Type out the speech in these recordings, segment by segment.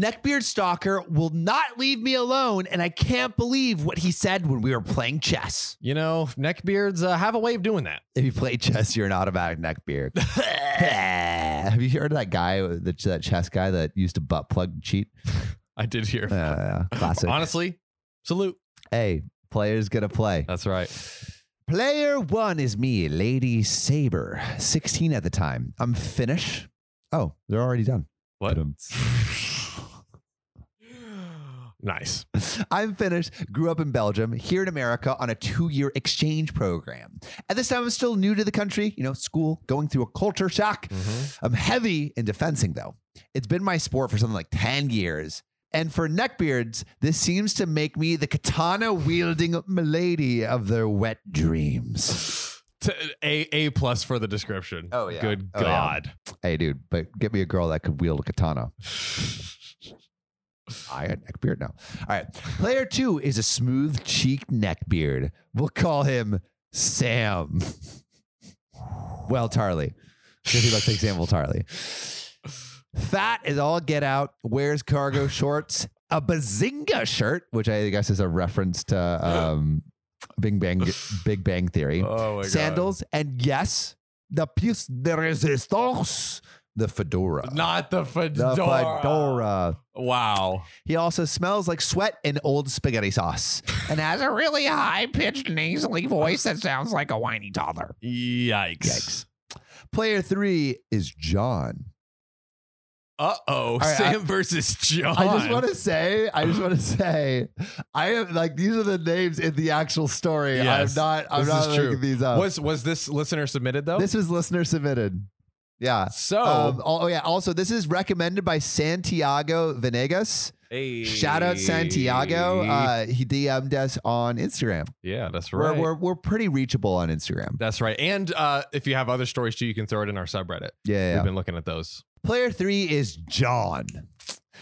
Neckbeard Stalker will not leave me alone, and I can't believe what he said when we were playing chess. You know, neckbeards uh, have a way of doing that. If you play chess, you're an automatic neckbeard. Have you heard of that guy, the, that chess guy that used to butt plug to cheat? I did hear. Uh, yeah, yeah. classic. Honestly, salute. hey, player's gonna play. That's right. Player one is me, Lady Saber, 16 at the time. I'm Finnish. Oh, they're already done. What? Nice. I'm Finnish, grew up in Belgium, here in America on a two year exchange program. At this time, I'm still new to the country, you know, school, going through a culture shock. Mhm. I'm heavy in defensing, though. It's been my sport for something like 10 years. And for neckbeards, this seems to make me the katana wielding milady of their wet dreams. a a plus for the description. Oh, yeah. Good Oh, yeah. God. hey, dude, but get me a girl that could wield a katana. I got neckbeard now. All right. Player two is a smooth cheeked neckbeard. We'll call him Sam. Well, Tarley. Because he looks like Sam Tarly. Fat is all get out, wears cargo shorts, a bazinga shirt, which I guess is a reference to um, Big Bang Big Bang Theory. Oh my Sandals, and yes, the piece de resistance, the fedora. Not the the fedora. fedora. Wow. He also smells like sweat and old spaghetti sauce and has a really high pitched nasally voice that sounds like a whiny toddler. Yikes. Yikes. Player three is John. Uh oh. right, Sam versus John. I just want to say, I just want to say, I am like these are the names in the actual story. Yes, I'm not. I'm this not is true. these up. Was was this listener submitted though? this was listener submitted. Yeah. so Um, oh yeah. Also, this is recommended by Santiago Venegas. hey. Shout out Santiago. Uh, he DM'd us on Instagram. yeah, that's We're, right. we're we're pretty reachable on Instagram. that's right. And uh, if you have other stories too, you can throw it in our subreddit. Yeah, yeah. We've been looking at those. Player three is John.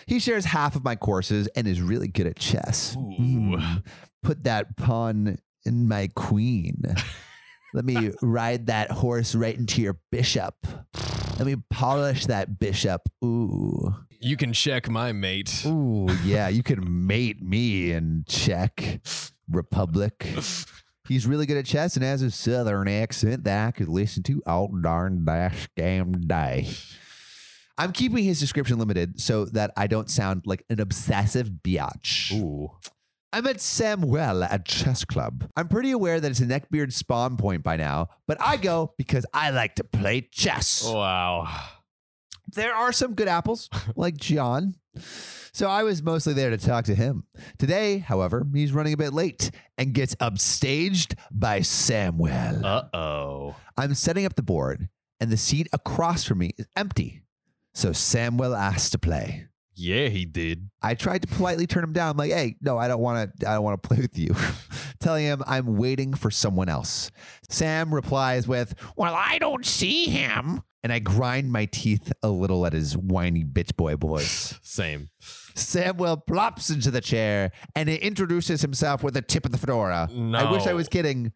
He shares half of my courses and is really good at chess. Ooh. Mm. Put that pawn in my queen. Let me ride that horse right into your bishop. Let me polish that bishop. Ooh. You can check my mate. Ooh, yeah, you can mate me and Czech Republic. He's really good at chess and has a southern accent that I could listen to all darn dash damn day. I'm keeping his description limited so that I don't sound like an obsessive biatch. Ooh. I met Samuel at Chess Club. I'm pretty aware that it's a neckbeard spawn point by now, but I go because I like to play chess. Wow. There are some good apples, like John. So I was mostly there to talk to him. Today, however, he's running a bit late and gets upstaged by Samuel. Uh oh. I'm setting up the board, and the seat across from me is empty. So Samuel asked to play. Yeah, he did. I tried to politely turn him down, like, "Hey, no, I don't want to. I don't want to play with you." Telling him I'm waiting for someone else. Sam replies with, "Well, I don't see him," and I grind my teeth a little at his whiny bitch boy voice. Same. Samuel plops into the chair and introduces himself with a tip of the fedora. No. I wish I was kidding,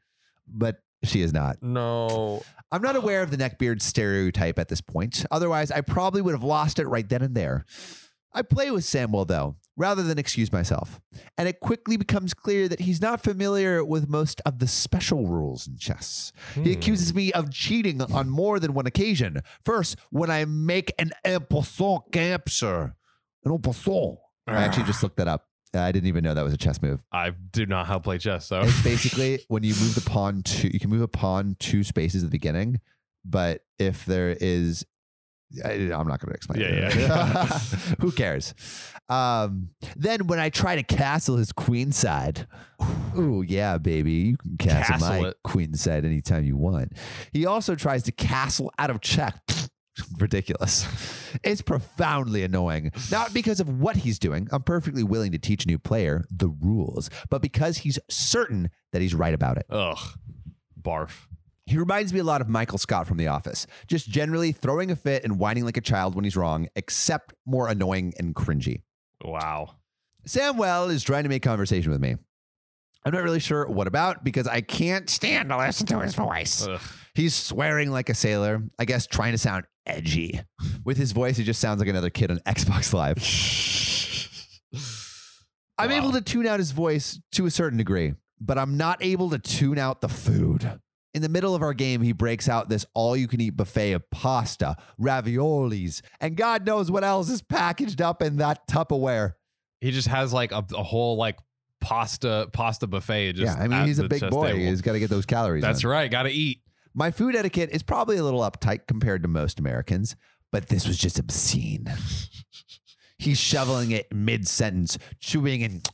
but she is not. No. I'm not aware of the neckbeard stereotype at this point. Otherwise, I probably would have lost it right then and there. I play with Samuel, though, rather than excuse myself. And it quickly becomes clear that he's not familiar with most of the special rules in chess. He Hmm. accuses me of cheating on more than one occasion. First, when I make en passant capture. En passant. I actually just looked that up. I didn't even know that was a chess move. I do not how to play chess, so It's basically when you move the pawn two, you can move a pawn two spaces at the beginning, but if there is, I, am not going to explain. Yeah, it. yeah. Who cares? Um, then when I try to castle his queen side, ooh yeah, baby, you can castle, Castle my it. queen side anytime you want. He also tries to castle out of check. Ridiculous. It's profoundly annoying. Not because of what he's doing. I'm perfectly willing to teach a new player the rules, but because he's certain that he's right about it. ugh. Barf. He reminds me a lot of Michael Scott from The Office, just generally throwing a fit and whining like a child when he's wrong, except more annoying and cringy. Wow. Samuel is trying to make conversation with me. I'm not really sure what about because I can't stand to listen to his voice. Ugh. He's swearing like a sailor, I guess trying to sound edgy. With his voice, he just sounds like another kid on Xbox Live. I'm Wow. able to tune out his voice to a certain degree, but I'm not able to tune out the food. In the middle of our game, he breaks out this all you can eat buffet of pasta, raviolis, and God knows what else is packaged up in that Tupperware. He just has like a, a whole like pasta pasta buffet. Just yeah, I mean, at he's a the big chess boy. table. He's got to get those calories. That's in. right. Got to eat. My food etiquette is probably a little uptight compared to most Americans, but this was just obscene. He's shoveling it mid sentence, chewing and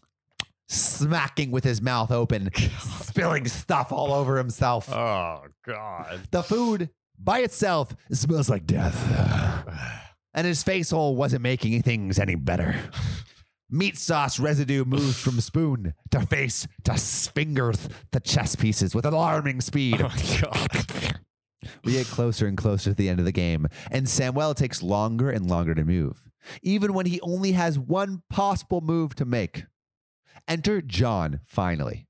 smacking with his mouth open, spilling stuff all over himself. Oh God. The food by itself smells like death. And his face hole wasn't making things any better. Meat sauce residue moves from spoon to face to fingers to chess pieces with alarming speed. Oh God. We get closer and closer to the end of the game, and Samuel takes longer and longer to move, even when he only has one possible move to make. Enter John, finally.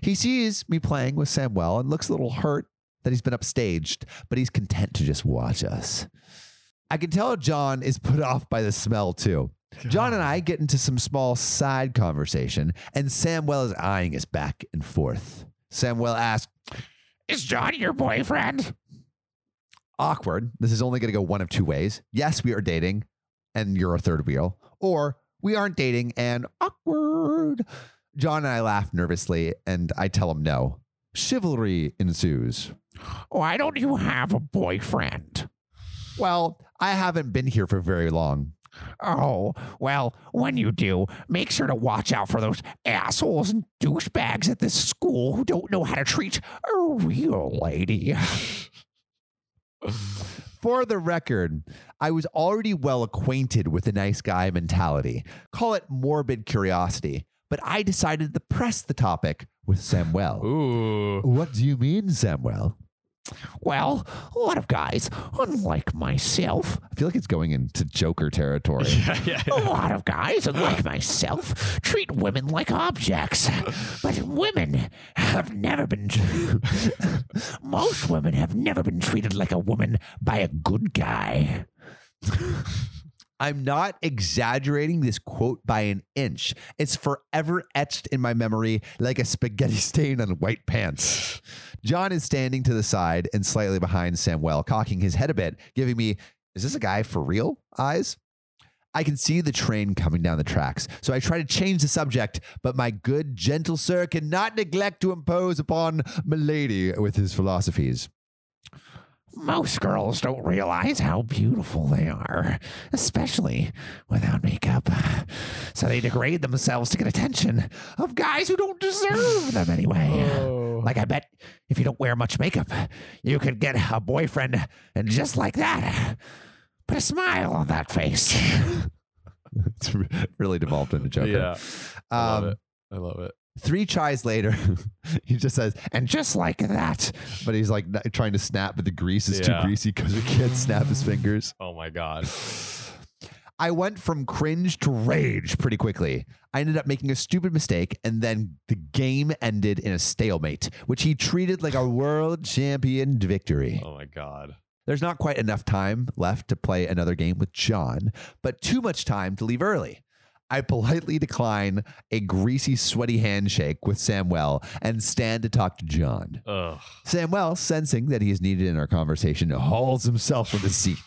He sees me playing with Samuel and looks a little hurt that he's been upstaged, but he's content to just watch us. I can tell John is put off by the smell too. John and I get into some small side conversation, and Samuel is eyeing us back and forth. Samuel asks, Is John your boyfriend? Awkward. This is only going to go one of two ways. Yes, we are dating, and you're a third wheel, or we aren't dating and awkward. John and I laugh nervously, and I tell him no. Chivalry ensues. Why don't you have a boyfriend? Well, I haven't been here for very long. Oh, well, when you do, make sure to watch out for those assholes and douchebags at this school who don't know how to treat a real lady. For the record, I was already well acquainted with the nice guy mentality. Call it morbid curiosity, but I decided to press the topic with Samuel. Ooh. What do you mean, Samuel? Well, a lot of guys, unlike myself, I feel like it's going into Joker territory. Yeah, yeah, A lot of guys, unlike myself, treat women like objects. But women have never been. Most women have never been treated like a woman by a good guy. I'm not exaggerating this quote by an inch. It's forever etched in my memory like a spaghetti stain on white pants. John is standing to the side and slightly behind Samuel, cocking his head a bit, giving me, is this a guy for real eyes? I can see the train coming down the tracks, so I try to change the subject, but my good, gentle sir cannot neglect to impose upon Milady with his philosophies. Most girls don't realize how beautiful they are, especially without makeup. So they degrade themselves to get attention of guys who don't deserve them anyway. Oh. Like, I bet if you don't wear much makeup, you could get a boyfriend and just like that. Put a smile on that face. it's really devolved into Joker. Yeah. I love Um, it. I love it. Three tries later, he just says, and just like that. But he's like trying to snap, but the grease is Yeah. too greasy because he can't snap his fingers. Oh my God. I went from cringe to rage pretty quickly. I ended up making a stupid mistake, and then the game ended in a stalemate, which he treated like a world champion victory. Oh my God. There's not quite enough time left to play another game with John, but too much time to leave early. I politely decline a greasy, sweaty handshake with Samuel and stand to talk to John. Ugh. Samuel, sensing that he is needed in our conversation, hauls himself from the seat.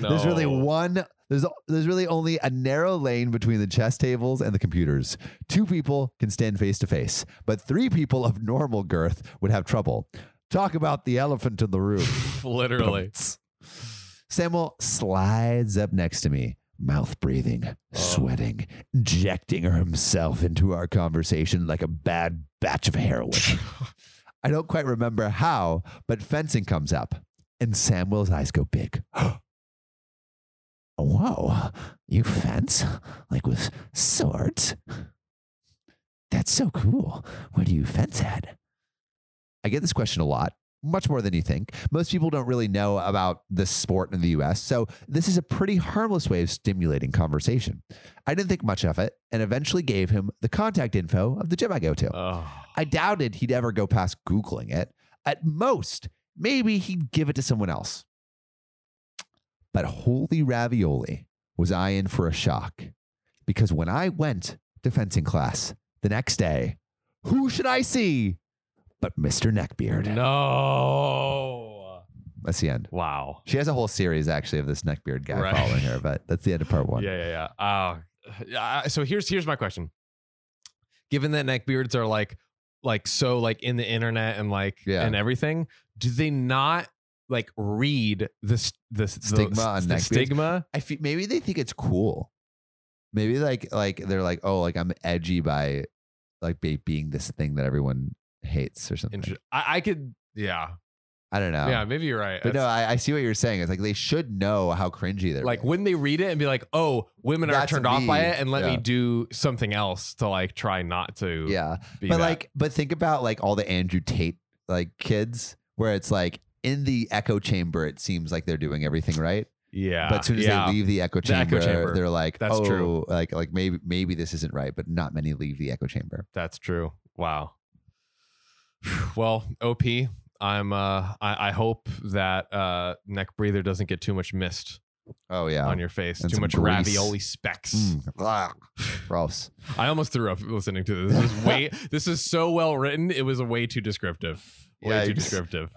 No. There's really one. There's there's really only a narrow lane between the chess tables and the computers. Two people can stand face to face, but three people of normal girth would have trouble. Talk about the elephant in the room. Literally. Samuel slides up next to me, mouth breathing, oh. sweating, injecting himself into our conversation like a bad batch of heroin. I don't quite remember how, but fencing comes up, and Samuel's eyes go big. Whoa, you fence? Like with swords? That's so cool. Where do you fence at? I get this question a lot, much more than you think. Most people don't really know about this sport in the US, so this is a pretty harmless way of stimulating conversation. I didn't think much of it and eventually gave him the contact info of the gym I go to. Oh. I doubted he'd ever go past Googling it. At most, maybe he'd give it to someone else. But holy ravioli, was I in for a shock. Because when I went to to fencing class. The next day, who should I see but Mr. Neckbeard? No. That's the end. Wow. She has a whole series actually of this Neckbeard guy Right. following her, but that's the end of part one. Yeah, yeah, yeah. Uh, yeah, so here's here's my question. Given that neckbeards are like like so like in the internet and like Yeah. and everything, do they not like read this this Stigma on the neckbeards? stigma? I feel maybe they think it's cool. Maybe like like they're like, oh, like I'm edgy by like be, being this thing that everyone hates or something. Inter- I, I could yeah I don't know. yeah maybe you're right. But no, That's- I, I see what you're saying. It's like they should know how cringy they're like wouldn't they read it and be like, oh, women are That's turned off by me. it, and let Yeah. me do something else to like try not to yeah. be But that. like, but think about like all the Andrew Tate like kids where it's like in the echo chamber, it seems like they're doing everything right. yeah, but as soon as yeah. they leave the echo The echo chamber, chamber. they're like, That's oh, true. like like maybe maybe this isn't right, but not many leave the echo chamber. That's true. Wow. Well, OP, I'm uh I, I hope that uh neck breather doesn't get too much mist Oh yeah. on your face. And too some much grease. ravioli specks. Mm. Gross. I almost threw up listening to this. This is way this is so well written, it was way too descriptive. Way too descriptive.